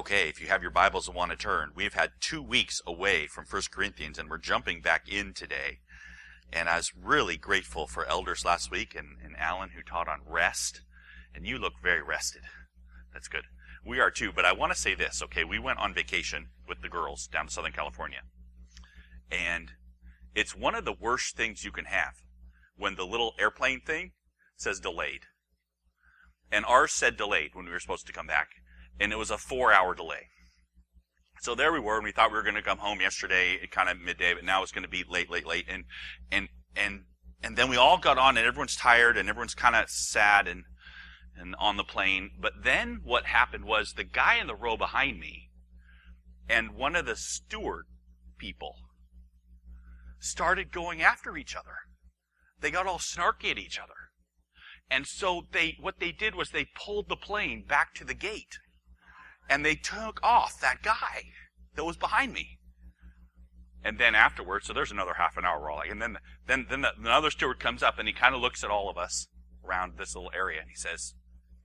Okay, if you have your Bibles and want to turn, we've had two weeks away from 1 Corinthians and we're jumping back in today. And I was really grateful for elders last week and, and Alan who taught on rest. And you look very rested. That's good. We are too, but I want to say this, okay? We went on vacation with the girls down to Southern California. And it's one of the worst things you can have when the little airplane thing says delayed. And ours said delayed when we were supposed to come back. And it was a four hour delay. So there we were, and we thought we were going to come home yesterday, kind of midday, but now it's going to be late, late, late. And, and, and, and then we all got on, and everyone's tired, and everyone's kind of sad and, and on the plane. But then what happened was the guy in the row behind me and one of the steward people started going after each other. They got all snarky at each other. And so they, what they did was they pulled the plane back to the gate and they took off that guy that was behind me. And then afterwards, so there's another half an hour we're all like, and then, then, then the, another steward comes up and he kind of looks at all of us around this little area and he says,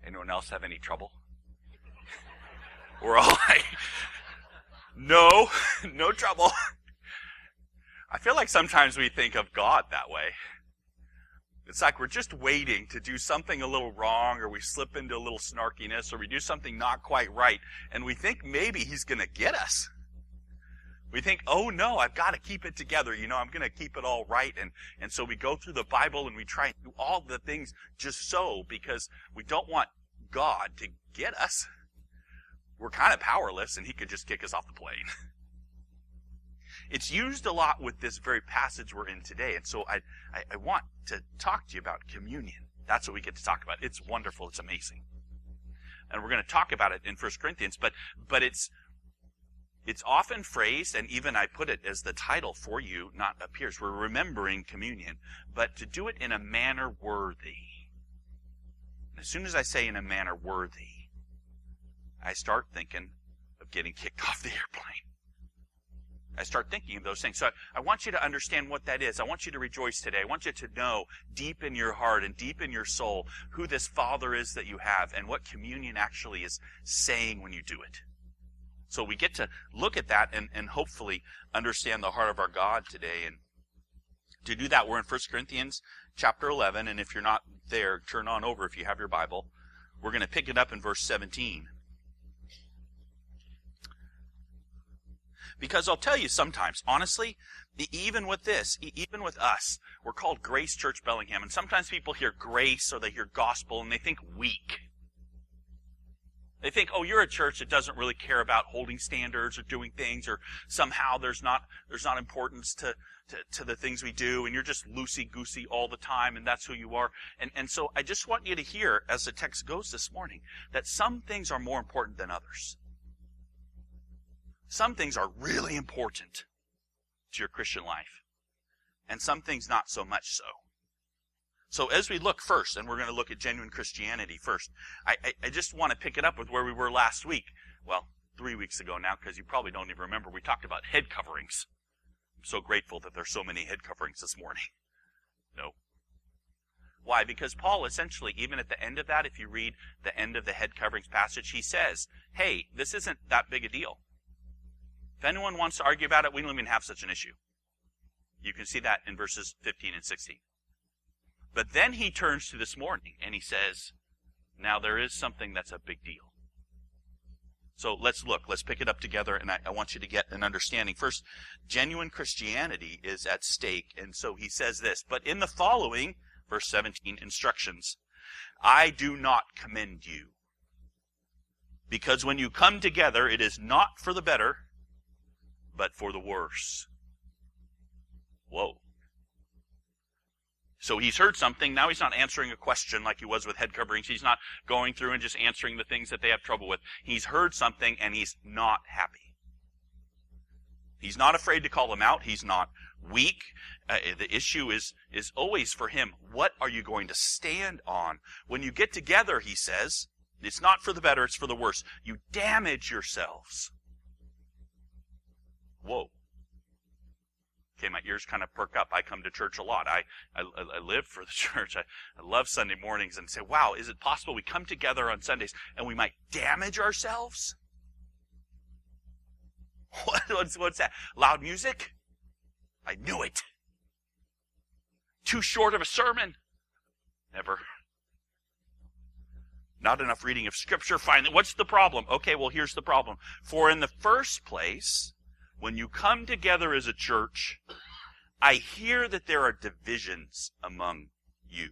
anyone else have any trouble? we're all like, no, no trouble. I feel like sometimes we think of God that way. It's like we're just waiting to do something a little wrong, or we slip into a little snarkiness, or we do something not quite right, and we think maybe He's going to get us. We think, oh no, I've got to keep it together. You know, I'm going to keep it all right. And, and so we go through the Bible and we try and do all the things just so because we don't want God to get us. We're kind of powerless and He could just kick us off the plane. It's used a lot with this very passage we're in today. And so I, I, I want to talk to you about communion. That's what we get to talk about. It's wonderful. It's amazing. And we're going to talk about it in 1 Corinthians, but, but it's, it's often phrased, and even I put it as the title for you, not appears. We're remembering communion, but to do it in a manner worthy. And as soon as I say in a manner worthy, I start thinking of getting kicked off the airplane. I start thinking of those things. So I, I, want you to understand what that is. I want you to rejoice today. I want you to know deep in your heart and deep in your soul who this Father is that you have and what communion actually is saying when you do it. So we get to look at that and, and hopefully understand the heart of our God today. And to do that, we're in 1 Corinthians chapter 11. And if you're not there, turn on over if you have your Bible. We're going to pick it up in verse 17. Because I'll tell you sometimes, honestly, even with this, even with us, we're called Grace Church Bellingham. And sometimes people hear grace or they hear gospel and they think weak. They think, oh, you're a church that doesn't really care about holding standards or doing things, or somehow there's not there's not importance to, to, to the things we do, and you're just loosey goosey all the time, and that's who you are. And and so I just want you to hear, as the text goes this morning, that some things are more important than others. Some things are really important to your Christian life, and some things not so much so. So as we look first, and we're going to look at genuine Christianity first, I, I, I just want to pick it up with where we were last week. Well, three weeks ago now, because you probably don't even remember, we talked about head coverings. I'm so grateful that there's so many head coverings this morning. No. Why? Because Paul essentially, even at the end of that, if you read the end of the head coverings passage, he says, hey, this isn't that big a deal. If anyone wants to argue about it, we don't even have such an issue. You can see that in verses 15 and 16. But then he turns to this morning and he says, now there is something that's a big deal. So let's look, let's pick it up together, and I, I, want you to get an understanding. First, genuine Christianity is at stake, and so he says this, but in the following, verse 17, instructions, I do not commend you. Because when you come together, it is not for the better, but for the worse. Whoa. So he's heard something. Now he's not answering a question like he was with head coverings. He's not going through and just answering the things that they have trouble with. He's heard something and he's not happy. He's not afraid to call them out. He's not weak. Uh, the issue is, is always for him, what are you going to stand on? When you get together, he says, it's not for the better, it's for the worse. You damage yourselves. Whoa. Okay, my ears kind of perk up. I come to church a lot. I, I, I live for the church. I, I love Sunday mornings and say, wow, is it possible we come together on Sundays and we might damage ourselves? what's, what's that? Loud music? I knew it. Too short of a sermon? Never. Not enough reading of scripture? Fine. What's the problem? Okay, well, here's the problem. For in the first place, when you come together as a church, I hear that there are divisions among you.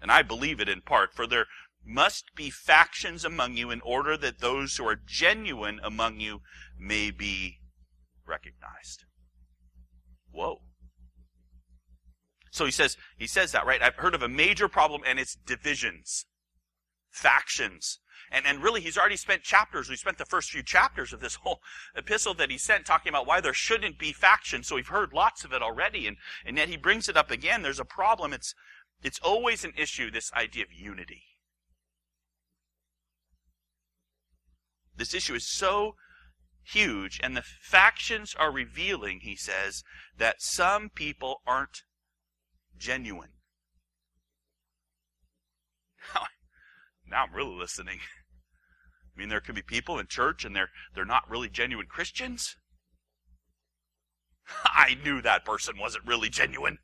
And I believe it in part, for there must be factions among you in order that those who are genuine among you may be recognized. Whoa. So he says, he says that, right? I've heard of a major problem and it's divisions, factions. And, and really, he's already spent chapters. We spent the first few chapters of this whole epistle that he sent talking about why there shouldn't be factions. So we've heard lots of it already. And, and yet he brings it up again. There's a problem. It's, it's always an issue, this idea of unity. This issue is so huge, and the factions are revealing, he says, that some people aren't genuine. I'm really listening. I mean, there could be people in church and they're, they're not really genuine Christians. I knew that person wasn't really genuine.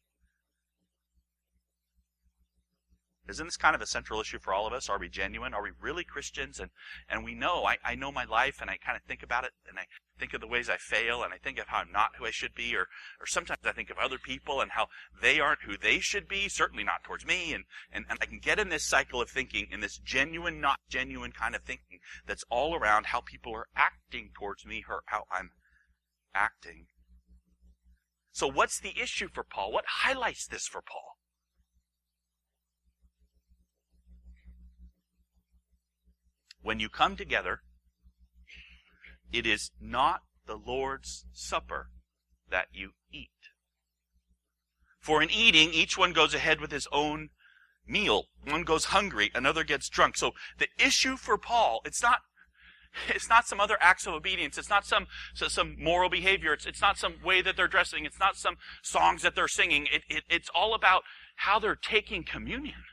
Isn't this kind of a central issue for all of us? Are we genuine? Are we really Christians? And, and we know, I, I know my life and I kind of think about it and I think of the ways I fail and I think of how I'm not who I should be or, or sometimes I think of other people and how they aren't who they should be, certainly not towards me. And, and, and I can get in this cycle of thinking, in this genuine, not genuine kind of thinking that's all around how people are acting towards me or how I'm acting. So what's the issue for Paul? What highlights this for Paul? When you come together, it is not the Lord's Supper that you eat. For in eating, each one goes ahead with his own meal. One goes hungry, another gets drunk. So the issue for Paul, it's not it's not some other acts of obedience. It's not some so some moral behavior. It's, it's not some way that they're dressing. It's not some songs that they're singing. It, it, it's all about how they're taking communion.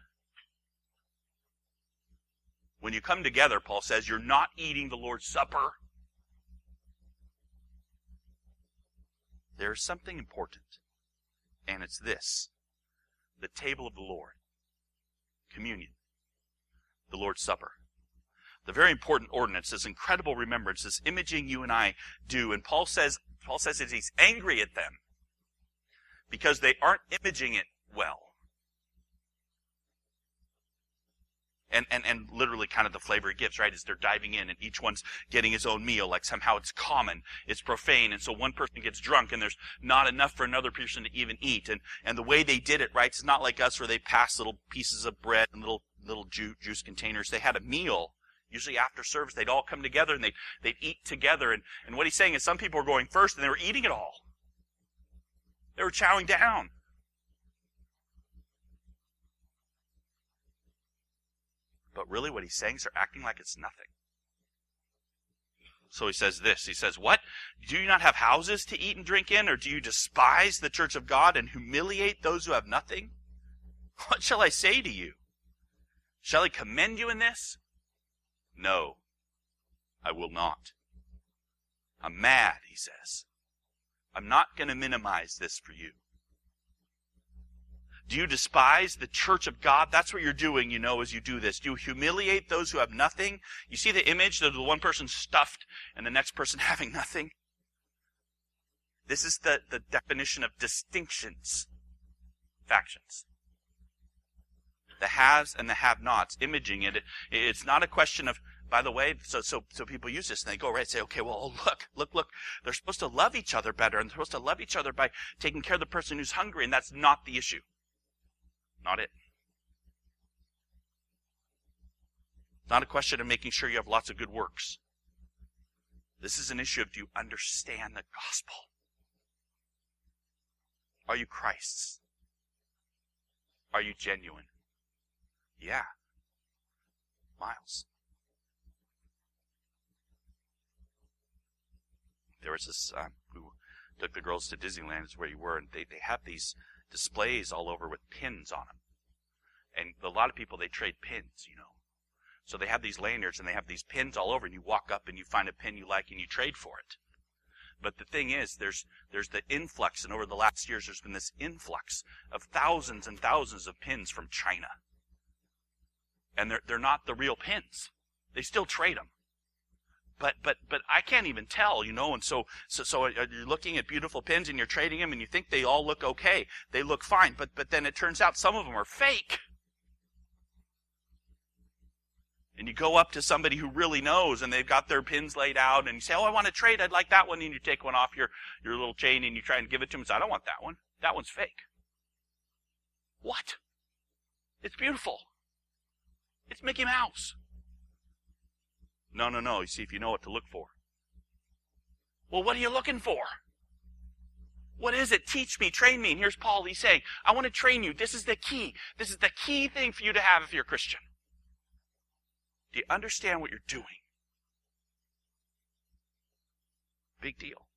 When you come together, Paul says, you're not eating the Lord's Supper. There's something important, and it's this the table of the Lord, communion, the Lord's Supper. The very important ordinance, this incredible remembrance, this imaging you and I do. And Paul says, Paul says that he's angry at them because they aren't imaging it well. And, and, and literally kind of the flavor it gives, right? Is they're diving in and each one's getting his own meal, like somehow it's common, it's profane, and so one person gets drunk and there's not enough for another person to even eat. And, and the way they did it, right, it's not like us where they pass little pieces of bread and little, little juice, juice containers. They had a meal. Usually after service, they'd all come together and they'd, they'd eat together. And, and what he's saying is some people were going first and they were eating it all. They were chowing down. But really, what he's saying is they're acting like it's nothing. So he says this. He says, What? Do you not have houses to eat and drink in, or do you despise the church of God and humiliate those who have nothing? What shall I say to you? Shall I commend you in this? No, I will not. I'm mad, he says. I'm not going to minimize this for you. Do you despise the church of God? That's what you're doing, you know, as you do this. Do you humiliate those who have nothing? You see the image of the one person stuffed and the next person having nothing? This is the, the definition of distinctions. Factions. The haves and the have-nots, imaging it. It's not a question of, by the way, so, so, so people use this and they go right and say, okay, well, look, look, look, they're supposed to love each other better and they're supposed to love each other by taking care of the person who's hungry and that's not the issue. Not it. Not a question of making sure you have lots of good works. This is an issue of do you understand the gospel? Are you Christ's? Are you genuine? Yeah. Miles. There was this um, who took the girls to Disneyland, is where you were, and they, they have these displays all over with pins on them. And a lot of people, they trade pins, you know. So they have these lanyards and they have these pins all over and you walk up and you find a pin you like and you trade for it. But the thing is, there's there's the influx, and over the last years, there's been this influx of thousands and thousands of pins from China. And they're they're not the real pins. They still trade them. But but but I can't even tell, you know. And so so so uh, you're looking at beautiful pins and you're trading them, and you think they all look okay. They look fine, but but then it turns out some of them are fake. and you go up to somebody who really knows and they've got their pins laid out and you say, Oh, I want to trade. I'd like that one. And you take one off your, your little chain and you try and give it to them and say, I don't want that one. That one's fake. What? It's beautiful. It's Mickey Mouse. No, no, no. You see, if you know what to look for. Well, what are you looking for? What is it? Teach me, train me. And here's Paul. He's saying, I want to train you. This is the key. This is the key thing for you to have if you're a Christian. Do you understand what you're doing? Big deal.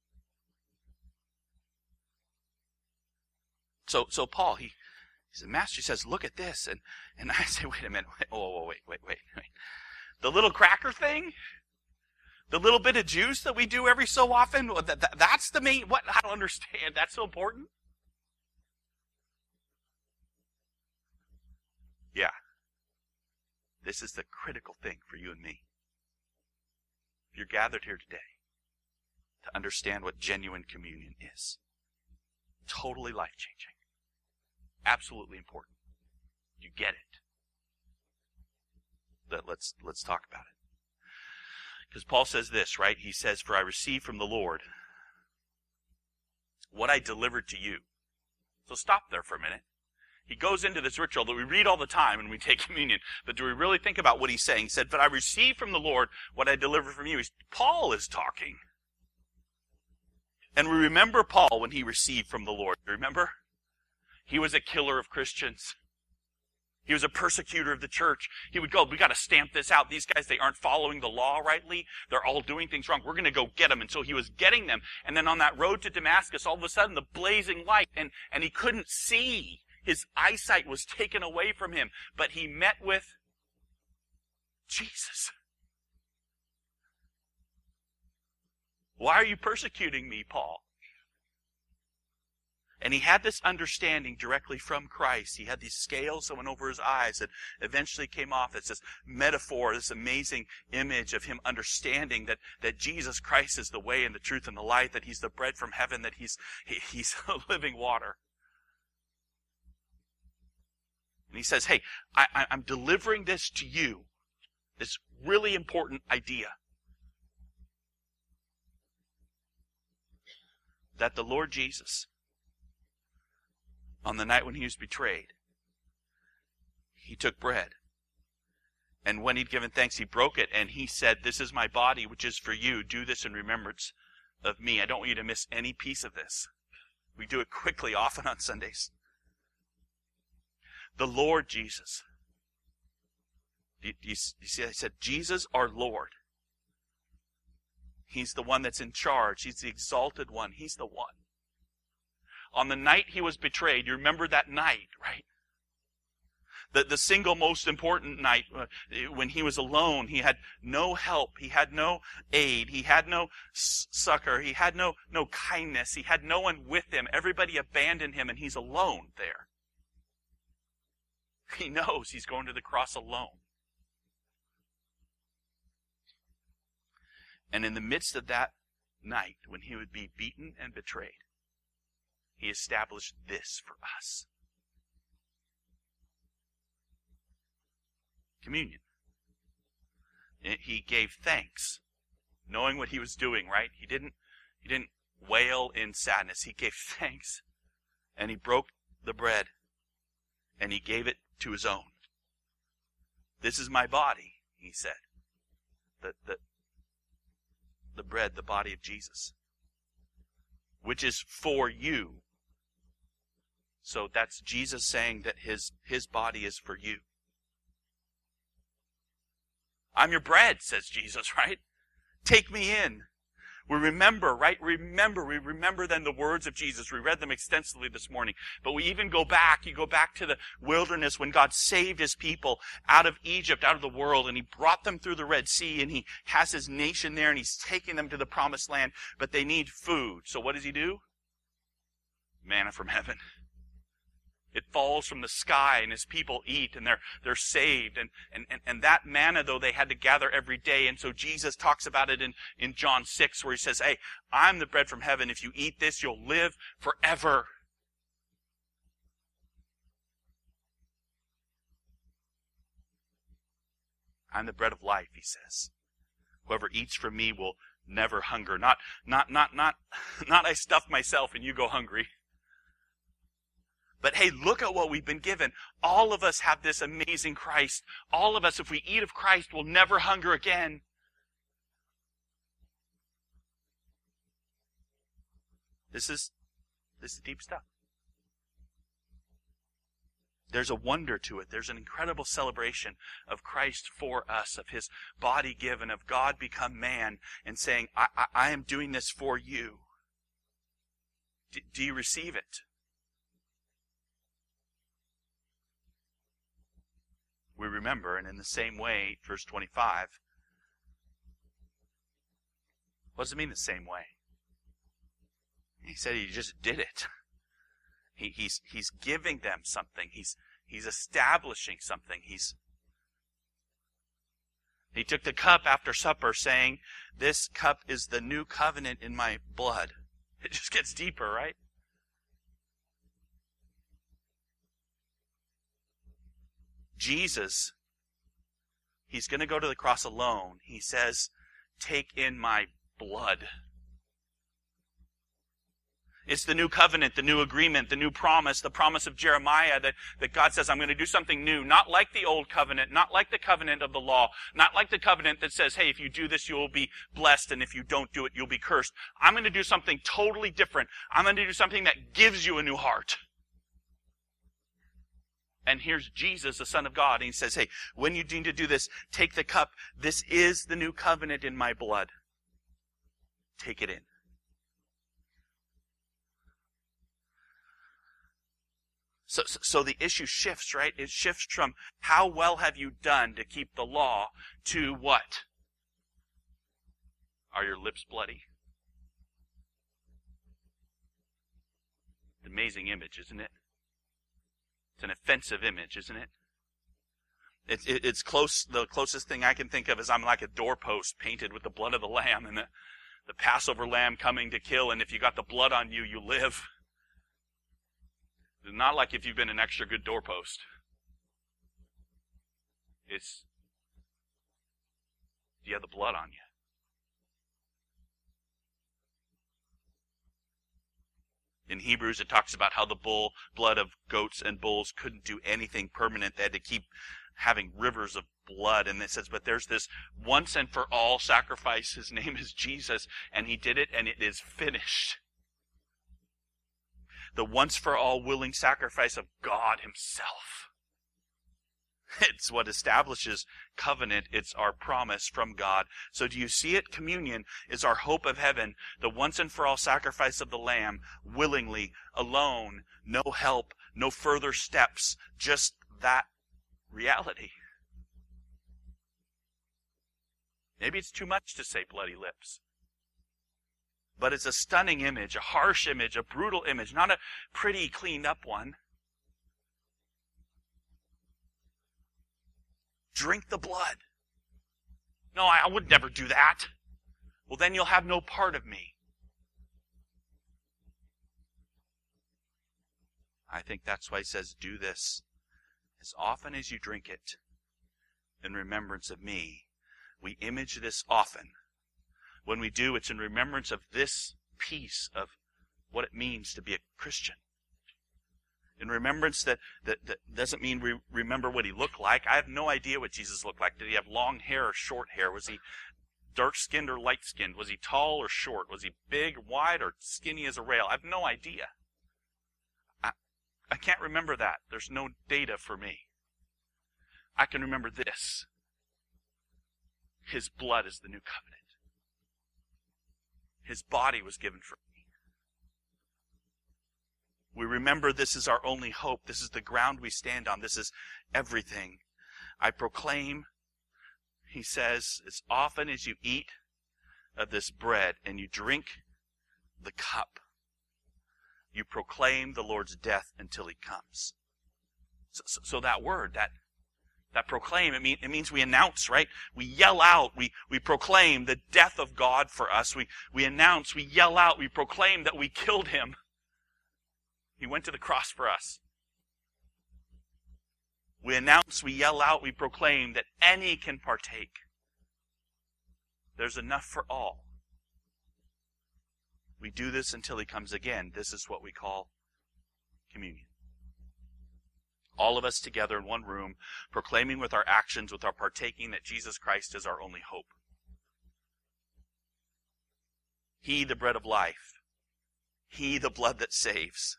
So, so Paul, he, he's a master He says, look at this. And, and I say, wait a minute. Wait, oh, wait, wait, wait, wait. The little cracker thing? The little bit of juice that we do every so often? That, that, that's the main, what? I don't understand. That's so important? Yeah. This is the critical thing for you and me. If you're gathered here today to understand what genuine communion is, totally life changing, absolutely important. You get it. Let, let's let's talk about it. Because Paul says this, right? He says, "For I received from the Lord what I delivered to you." So stop there for a minute. He goes into this ritual that we read all the time when we take communion. But do we really think about what he's saying? He said, But I received from the Lord what I delivered from you. He's, Paul is talking. And we remember Paul when he received from the Lord. Remember? He was a killer of Christians. He was a persecutor of the church. He would go, we got to stamp this out. These guys, they aren't following the law rightly. They're all doing things wrong. We're going to go get them. And so he was getting them. And then on that road to Damascus, all of a sudden, the blazing light, and, and he couldn't see. His eyesight was taken away from him, but he met with Jesus. Why are you persecuting me, Paul? And he had this understanding directly from Christ. He had these scales that went over his eyes that eventually came off. It's this metaphor, this amazing image of him understanding that, that Jesus Christ is the way and the truth and the light, that he's the bread from heaven, that he's, he, he's living water. And he says, Hey, I, am delivering this to you. This really important idea. That the Lord Jesus, on the night when he was betrayed, he took bread. And when he'd given thanks, he broke it and he said, This is my body, which is for you. Do this in remembrance of me. I don't want you to miss any piece of this. We do it quickly, often on Sundays the Lord Jesus. You, you, see, I said, Jesus our Lord. He's the one that's in charge. He's the exalted one. He's the one. On the night he was betrayed, you remember that night, right? The, the single most important night uh, when he was alone. He had no help. He had no aid. He had no succor. He had no, no kindness. He had no one with him. Everybody abandoned him and he's alone there. He knows he's going to the cross alone. And in the midst of that night, when he would be beaten and betrayed, he established this for us communion. Eh, he gave thanks, knowing what he was doing, right? He didn't, he didn't wail in sadness. He gave thanks and he broke the bread and he gave it to his own. This is my body, he said. The, the, the bread, the body of Jesus, which is for you. So that's Jesus saying that his, his body is for you. I'm your bread, says Jesus, right? Take me in. We remember, right? Remember, we remember then the words of Jesus. We read them extensively this morning. But we even go back, you go back to the wilderness when God saved his people out of Egypt, out of the world, and he brought them through the Red Sea, and he has his nation there, and he's taking them to the promised land, but they need food. So what does he do? Manna from heaven. It falls from the sky and his people eat and they're, they're saved. And, and, and, and that manna, though, they had to gather every day. And so Jesus talks about it in, in John 6 where he says, Hey, I'm the bread from heaven. If you eat this, you'll live forever. I'm the bread of life, he says. Whoever eats from me will never hunger. Not, not, not, not, not I stuff myself and you go hungry. But hey, look at what we've been given. All of us have this amazing Christ. All of us, if we eat of Christ, will never hunger again. This is, this is deep stuff. There's a wonder to it. There's an incredible celebration of Christ for us, of His body given, of God become man, and saying, I, I, I am doing this for you. D- do you receive it? We remember, and in the same way, verse 25, what does it mean the same way? He said he just did it. He, he's, he's giving them something. He's, he's establishing something. He's, he took the cup after supper saying, this cup is the new covenant in my blood. It just gets deeper, right? Jesus, he's going to go to the cross alone. He says, Take in my blood. It's the new covenant, the new agreement, the new promise, the promise of Jeremiah that, that God says, I'm going to do something new. Not like the old covenant, not like the covenant of the law, not like the covenant that says, hey, if you do this, you'll be blessed, and if you don't do it, you'll be cursed. I'm going to do something totally different. I'm going to do something that gives you a new heart. And here's Jesus, the Son of God, and he says, Hey, when you need to do this, take the cup. This is the new covenant in my blood. Take it in. So, so the issue shifts, right? It shifts from how well have you done to keep the law to what? Are your lips bloody? An Amazing image, isn't it? It's an offensive image, isn't it? It's, it, it's close. The closest thing I can think of is I'm like a doorpost painted with the blood of the lamb and the, the Passover lamb coming to kill. And if you got the blood on you, you live. It's not like if you've been an extra good doorpost. It's, you have the blood on you? In Hebrews, it talks about how the bull blood of goats and bulls couldn't do anything permanent. They had to keep having rivers of blood. And it says, but there's this once and for all sacrifice. His name is Jesus, and he did it, and it is finished. The once for all willing sacrifice of God Himself. It's what establishes covenant. It's our promise from God. So do you see it? Communion is our hope of heaven, the once and for all sacrifice of the Lamb, willingly, alone, no help, no further steps, just that reality. Maybe it's too much to say bloody lips. But it's a stunning image, a harsh image, a brutal image, not a pretty, cleaned up one. Drink the blood. No, I would never do that. Well, then you'll have no part of me. I think that's why he says, Do this as often as you drink it in remembrance of me. We image this often. When we do, it's in remembrance of this piece of what it means to be a Christian in remembrance that, that, that doesn't mean we remember what he looked like. I have no idea what Jesus looked like. Did he have long hair or short hair? Was he dark skinned or light skinned? Was he tall or short? Was he big, wide, or skinny as a rail? I have no idea. I, I can't remember that. There's no data for me. I can remember this. His blood is the new covenant. His body was given for. We remember this is our only hope. This is the ground we stand on. This is everything. I proclaim, he says, as often as you eat of this bread and you drink the cup, you proclaim the Lord's death until he comes. So, so, so that word, that that proclaim, it, mean, it means we announce, right? We yell out, we, we proclaim the death of God for us. We, we announce, we yell out, we proclaim that we killed him. He went to the cross for us. We announce, we yell out, we proclaim that any can partake. There's enough for all. We do this until he comes again. This is what we call communion all of us together in one room, proclaiming with our actions, with our partaking, that Jesus Christ is our only hope. He, the bread of life. He, the blood that saves.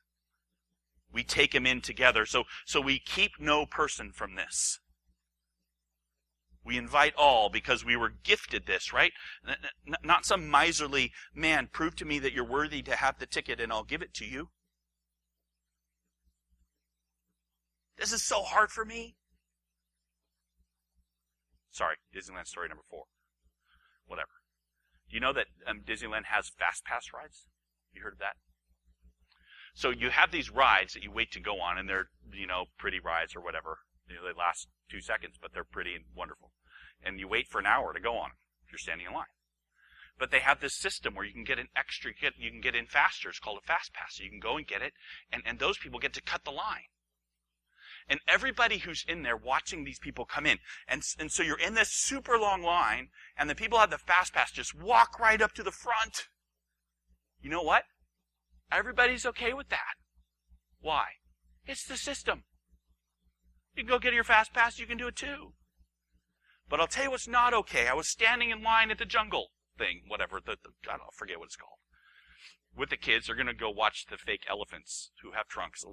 We take him in together. So, so we keep no person from this. We invite all because we were gifted this, right? Not some miserly man. Prove to me that you're worthy to have the ticket and I'll give it to you. This is so hard for me. Sorry, Disneyland story number four. Whatever. Do you know that um, Disneyland has fast pass rides? You heard of that? So you have these rides that you wait to go on, and they're you know pretty rides or whatever. You know, they last two seconds, but they're pretty and wonderful. And you wait for an hour to go on them if you're standing in line. But they have this system where you can get an extra, get, you can get in faster. It's called a fast pass. So you can go and get it, and, and those people get to cut the line and everybody who's in there watching these people come in. And, and so you're in this super long line, and the people at the fast pass just walk right up to the front. You know what? Everybody's okay with that. Why? It's the system. You can go get your fast pass, you can do it too. But I'll tell you what's not okay. I was standing in line at the jungle thing, whatever, the, the I don't know, forget what it's called. With the kids, they're going to go watch the fake elephants who have trunks.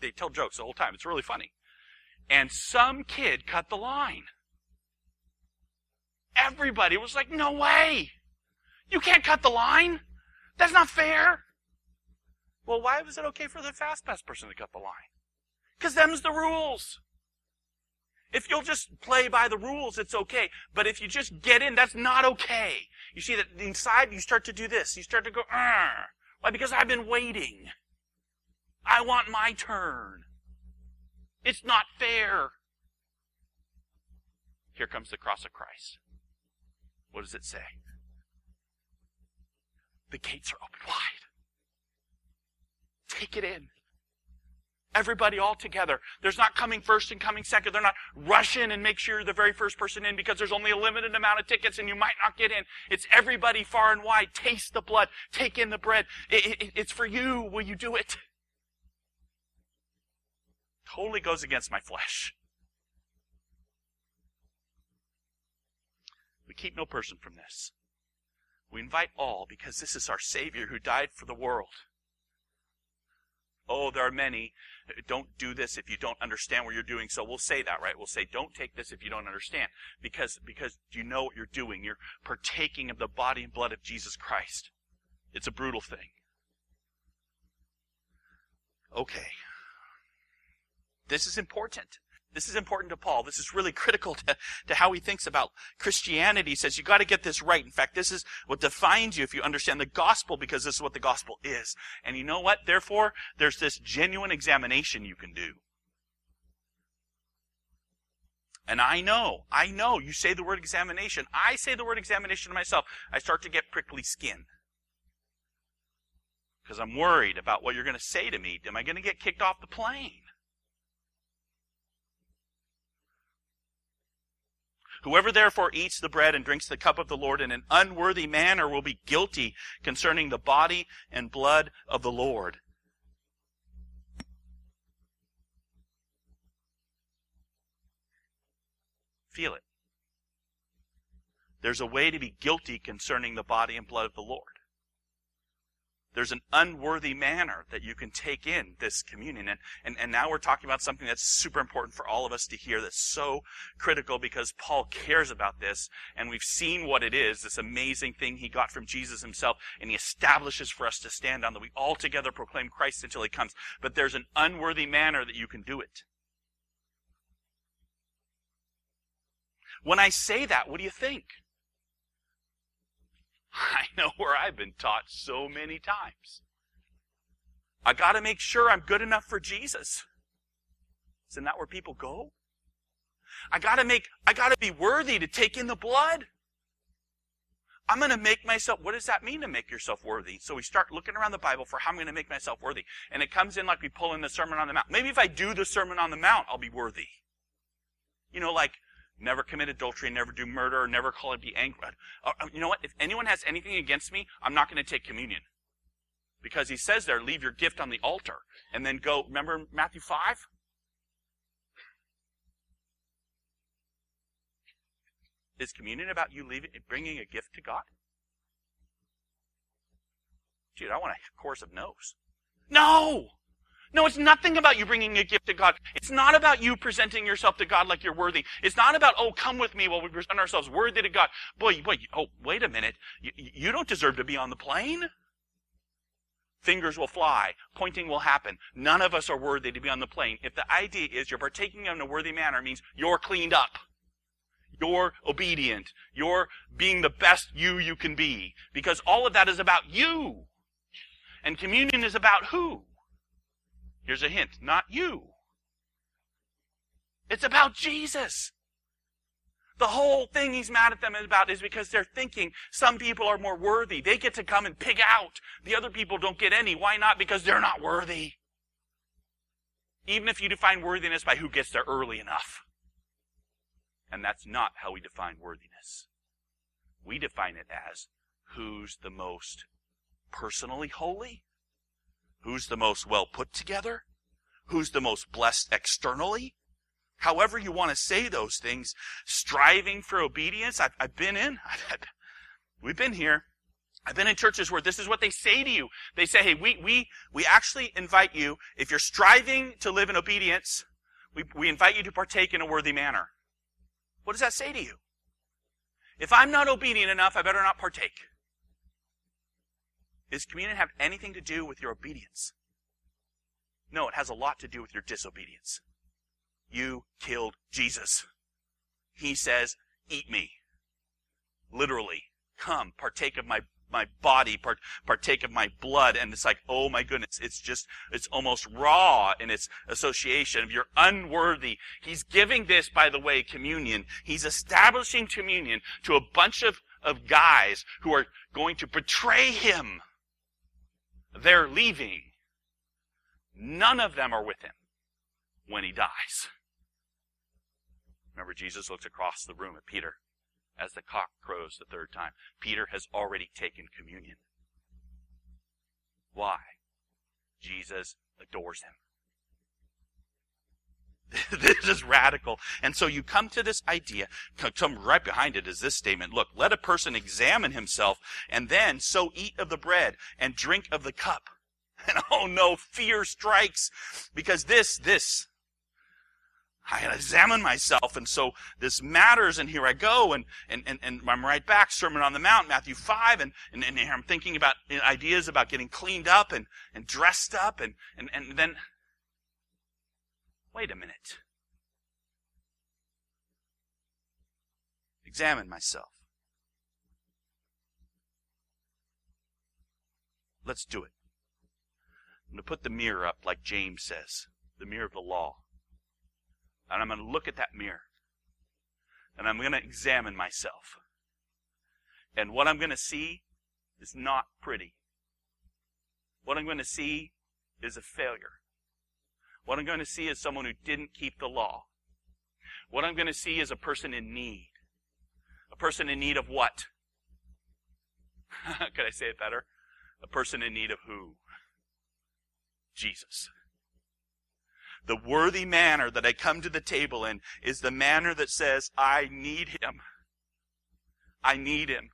They tell jokes the whole time. It's really funny and some kid cut the line. Everybody was like, no way! You can't cut the line! That's not fair! Well, why was it okay for the fast pass person to cut the line? Because them's the rules. If you'll just play by the rules, it's okay. But if you just get in, that's not okay. You see that inside, you start to do this. You start to go, Arr. why? Because I've been waiting. I want my turn. It's not fair. Here comes the cross of Christ. What does it say? The gates are open wide. Take it in. Everybody all together. There's not coming first and coming second. They're not rush in and make sure you're the very first person in because there's only a limited amount of tickets and you might not get in. It's everybody far and wide. Taste the blood. Take in the bread. It, it, it's for you. Will you do it? totally goes against my flesh. We keep no person from this. We invite all because this is our Savior who died for the world. Oh, there are many. Don't do this if you don't understand what you're doing. So we'll say that, right? We'll say, don't take this if you don't understand. Because, because you know what you're doing. You're partaking of the body and blood of Jesus Christ. It's a brutal thing. Okay. This is important. This is important to Paul. This is really critical to, to how he thinks about Christianity. He says you got to get this right. In fact, this is what defines you if you understand the gospel because this is what the gospel is. And you know what? Therefore, there's this genuine examination you can do. And I know, I know, you say the word examination. I say the word examination to myself. I start to get prickly skin. Because I'm worried about what you're going to say to me. Am I going to get kicked off the plane? Whoever therefore eats the bread and drinks the cup of the Lord in an unworthy manner will be guilty concerning the body and blood of the Lord. Feel it. There's a way to be guilty concerning the body and blood of the Lord. There's an unworthy manner that you can take in this communion. And, and, and now we're talking about something that's super important for all of us to hear that's so critical because Paul cares about this. And we've seen what it is, this amazing thing he got from Jesus himself. And he establishes for us to stand on that we all together proclaim Christ until he comes. But there's an unworthy manner that you can do it. When I say that, what do you think? I know where I've been taught so many times. I got to make sure I'm good enough for Jesus. Isn't that where people go? I got to make, I got to be worthy to take in the blood. I'm going to make myself, what does that mean to make yourself worthy? So we start looking around the Bible for how I'm going to make myself worthy. And it comes in like we pull in the Sermon on the Mount. Maybe if I do the Sermon on the Mount, I'll be worthy. You know, like, never commit adultery, never do murder, never call it be angry. Uh, uh, you know what? If anyone has anything against me, I'm not going to take communion. Because he says there, leave your gift on the altar. And then go, remember Matthew 5? Is communion about you leaving, bringing a gift to God? Dude, I want a chorus of no's. No! No, it's nothing about you bringing a gift to God. It's not about you presenting yourself to God like you're worthy. It's not about, oh, come with me while we present ourselves worthy to God. Boy, boy, oh, wait a minute. You, you don't deserve to be on the plane. Fingers will fly. Pointing will happen. None of us are worthy to be on the plane. If the idea is you're partaking in a worthy manner, means you're cleaned up. You're obedient. You're being the best you you can be. Because all of that is about you. And communion is about who? Here's a hint not you. It's about Jesus. The whole thing he's mad at them about is because they're thinking some people are more worthy. They get to come and pig out. The other people don't get any. Why not? Because they're not worthy. Even if you define worthiness by who gets there early enough. And that's not how we define worthiness. We define it as who's the most personally holy Who's the most well put together? Who's the most blessed externally? However you want to say those things, striving for obedience. I've, I've been in, I've, we've been here. I've been in churches where this is what they say to you. They say, hey, we, we, we actually invite you, if you're striving to live in obedience, we, we invite you to partake in a worthy manner. What does that say to you? If I'm not obedient enough, I better not partake. Does communion have anything to do with your obedience? No, it has a lot to do with your disobedience. You killed Jesus. He says, eat me. Literally, come, partake of my, my body, part, partake of my blood. And it's like, oh my goodness, it's just, it's almost raw in its association. If you're unworthy, he's giving this, by the way, communion. He's establishing communion to a bunch of, of guys who are going to betray him. They're leaving. None of them are with him when he dies. Remember, Jesus looks across the room at Peter as the cock crows the third time. Peter has already taken communion. Why? Jesus adores him. this is radical. And so you come to this idea, come right behind it is this statement. Look, let a person examine himself and then so eat of the bread and drink of the cup. And oh no, fear strikes because this, this, I examine myself, and so this matters, and here I go, and, and, and, and I'm right back, Sermon on the Mount, Matthew 5, and, and, and I'm thinking about ideas about getting cleaned up and, and dressed up, and, and, and then Wait a minute. Examine myself. Let's do it. I'm going to put the mirror up, like James says, the mirror of the law. And I'm going to look at that mirror. And I'm going to examine myself. And what I'm going to see is not pretty. What I'm going to see is a failure. What I'm going to see is someone who didn't keep the law. What I'm going to see is a person in need. A person in need of what? Could I say it better? A person in need of who? Jesus. The worthy manner that I come to the table in is the manner that says, I need him. I need him.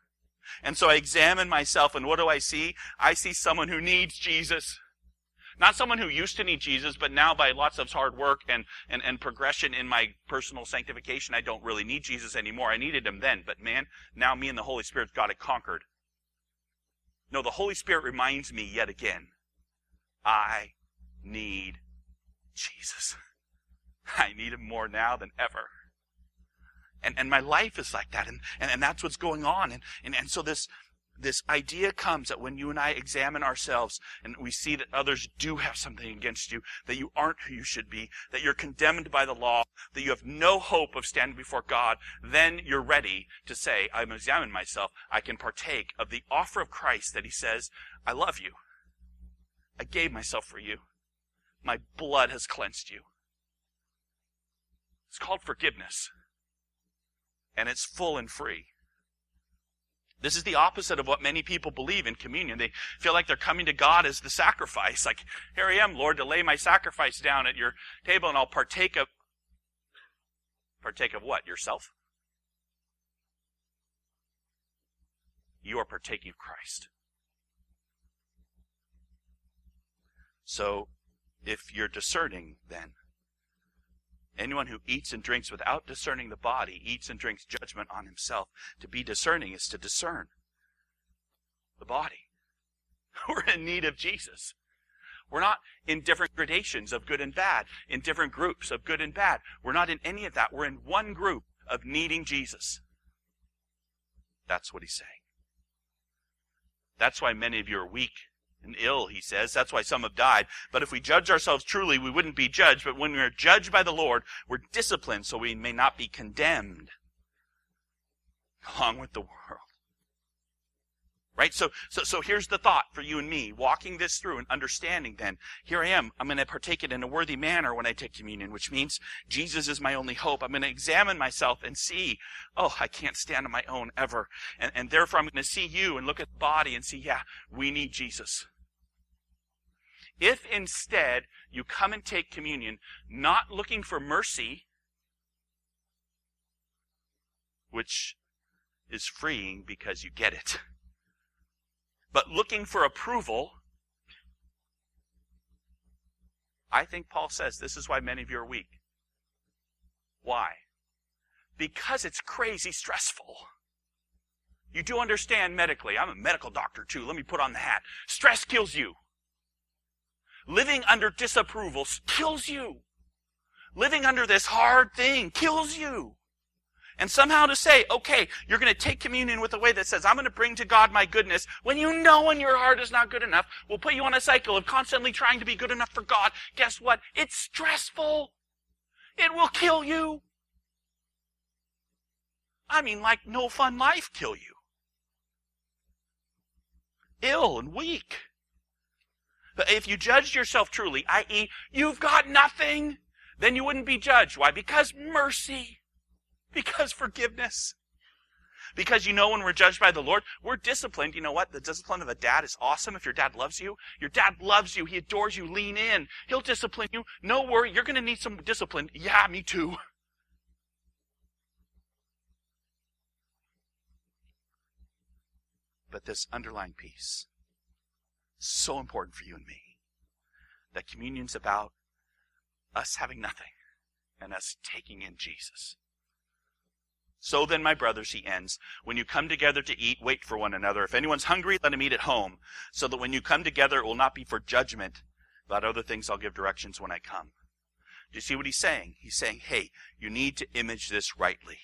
And so I examine myself, and what do I see? I see someone who needs Jesus. Not someone who used to need Jesus, but now by lots of hard work and, and, and progression in my personal sanctification, I don't really need Jesus anymore. I needed him then, but man, now me and the Holy Spirit got it conquered. No, the Holy Spirit reminds me yet again, I need Jesus. I need him more now than ever. And, and my life is like that. And, and, and that's what's going on. And, and, and so this, this idea comes that when you and I examine ourselves and we see that others do have something against you, that you aren't who you should be, that you're condemned by the law, that you have no hope of standing before God, then you're ready to say, I'm examining myself. I can partake of the offer of Christ that he says, I love you. I gave myself for you. My blood has cleansed you. It's called forgiveness. And it's full and free. This is the opposite of what many people believe in communion. They feel like they're coming to God as the sacrifice. Like, here I am, Lord, to lay my sacrifice down at your table and I'll partake of, partake of what? Yourself? You are partaking of Christ. So, if you're discerning, then, anyone who eats and drinks without discerning the body eats and drinks judgment on himself. To be discerning is to discern the body. We're in need of Jesus. We're not in different gradations of good and bad, in different groups of good and bad. We're not in any of that. We're in one group of needing Jesus. That's what he's saying. That's why many of you are weak and ill, he says. That's why some have died. But if we judge ourselves truly, we wouldn't be judged. But when we are judged by the Lord, we're disciplined so we may not be condemned along with the world. Right? So, so, so here's the thought for you and me, walking this through and understanding then. Here I am. I'm going to partake it in a worthy manner when I take communion, which means Jesus is my only hope. I'm going to examine myself and see, oh, I can't stand on my own ever. And, and therefore I'm going to see you and look at the body and see, yeah, we need Jesus. If instead you come and take communion, not looking for mercy, which is freeing because you get it but looking for approval, I think Paul says this is why many of you are weak. Why? Because it's crazy stressful. You do understand medically. I'm a medical doctor too. Let me put on the hat. Stress kills you. Living under disapproval kills you. Living under this hard thing kills you. And somehow to say, okay, you're going to take communion with a way that says, I'm going to bring to God my goodness, when you know in your heart is not good enough, will put you on a cycle of constantly trying to be good enough for God. Guess what? It's stressful. It will kill you. I mean, like no fun life kill you. Ill and weak. But if you judged yourself truly, i.e., you've got nothing, then you wouldn't be judged. Why? Because mercy. Because forgiveness. Because you know when we're judged by the Lord, we're disciplined. You know what? The discipline of a dad is awesome if your dad loves you. Your dad loves you. He adores you. Lean in. He'll discipline you. No worry. You're going to need some discipline. Yeah, me too. But this underlying piece, so important for you and me. That communion's about us having nothing and us taking in Jesus. So then, my brothers, he ends, when you come together to eat, wait for one another. If anyone's hungry, let him eat at home, so that when you come together, it will not be for judgment. About other things, I'll give directions when I come. Do you see what he's saying? He's saying, hey, you need to image this rightly.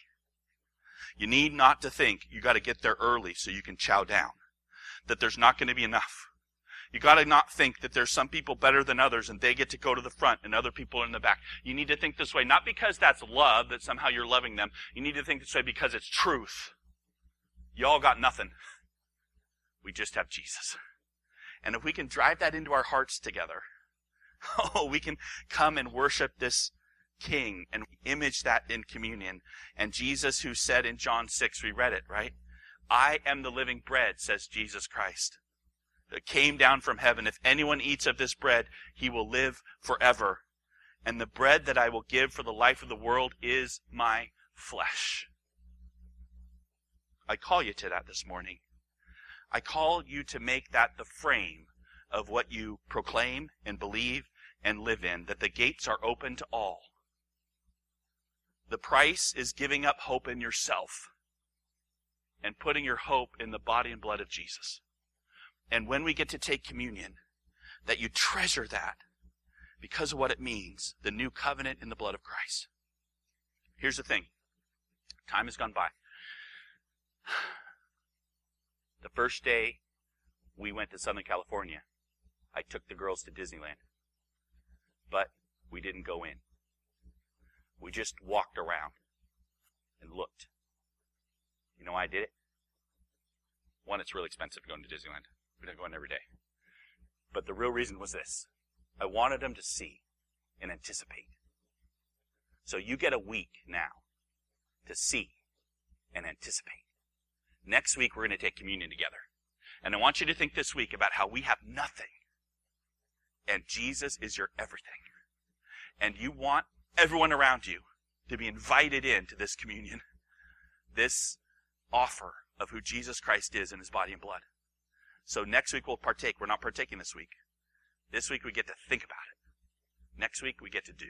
You need not to think you got to get there early so you can chow down. That there's not going to be enough. You got to not think that there's some people better than others and they get to go to the front and other people are in the back. You need to think this way, not because that's love, that somehow you're loving them. You need to think this way because it's truth. Y'all got nothing. We just have Jesus. And if we can drive that into our hearts together, oh, we can come and worship this King and image that in communion. And Jesus, who said in John 6, we read it, right? I am the living bread, says Jesus Christ came down from heaven. If anyone eats of this bread, he will live forever. And the bread that I will give for the life of the world is my flesh. I call you to that this morning. I call you to make that the frame of what you proclaim and believe and live in, that the gates are open to all. The price is giving up hope in yourself and putting your hope in the body and blood of Jesus. And when we get to take communion, that you treasure that because of what it means the new covenant in the blood of Christ. Here's the thing time has gone by. The first day we went to Southern California, I took the girls to Disneyland. But we didn't go in. We just walked around and looked. You know why I did it? One, it's really expensive to go into Disneyland. We don't go in every day. But the real reason was this. I wanted them to see and anticipate. So you get a week now to see and anticipate. Next week, we're going to take communion together. And I want you to think this week about how we have nothing. And Jesus is your everything. And you want everyone around you to be invited into this communion, this offer of who Jesus Christ is in his body and blood. So next week we'll partake. We're not partaking this week. This week we get to think about it. Next week we get to do.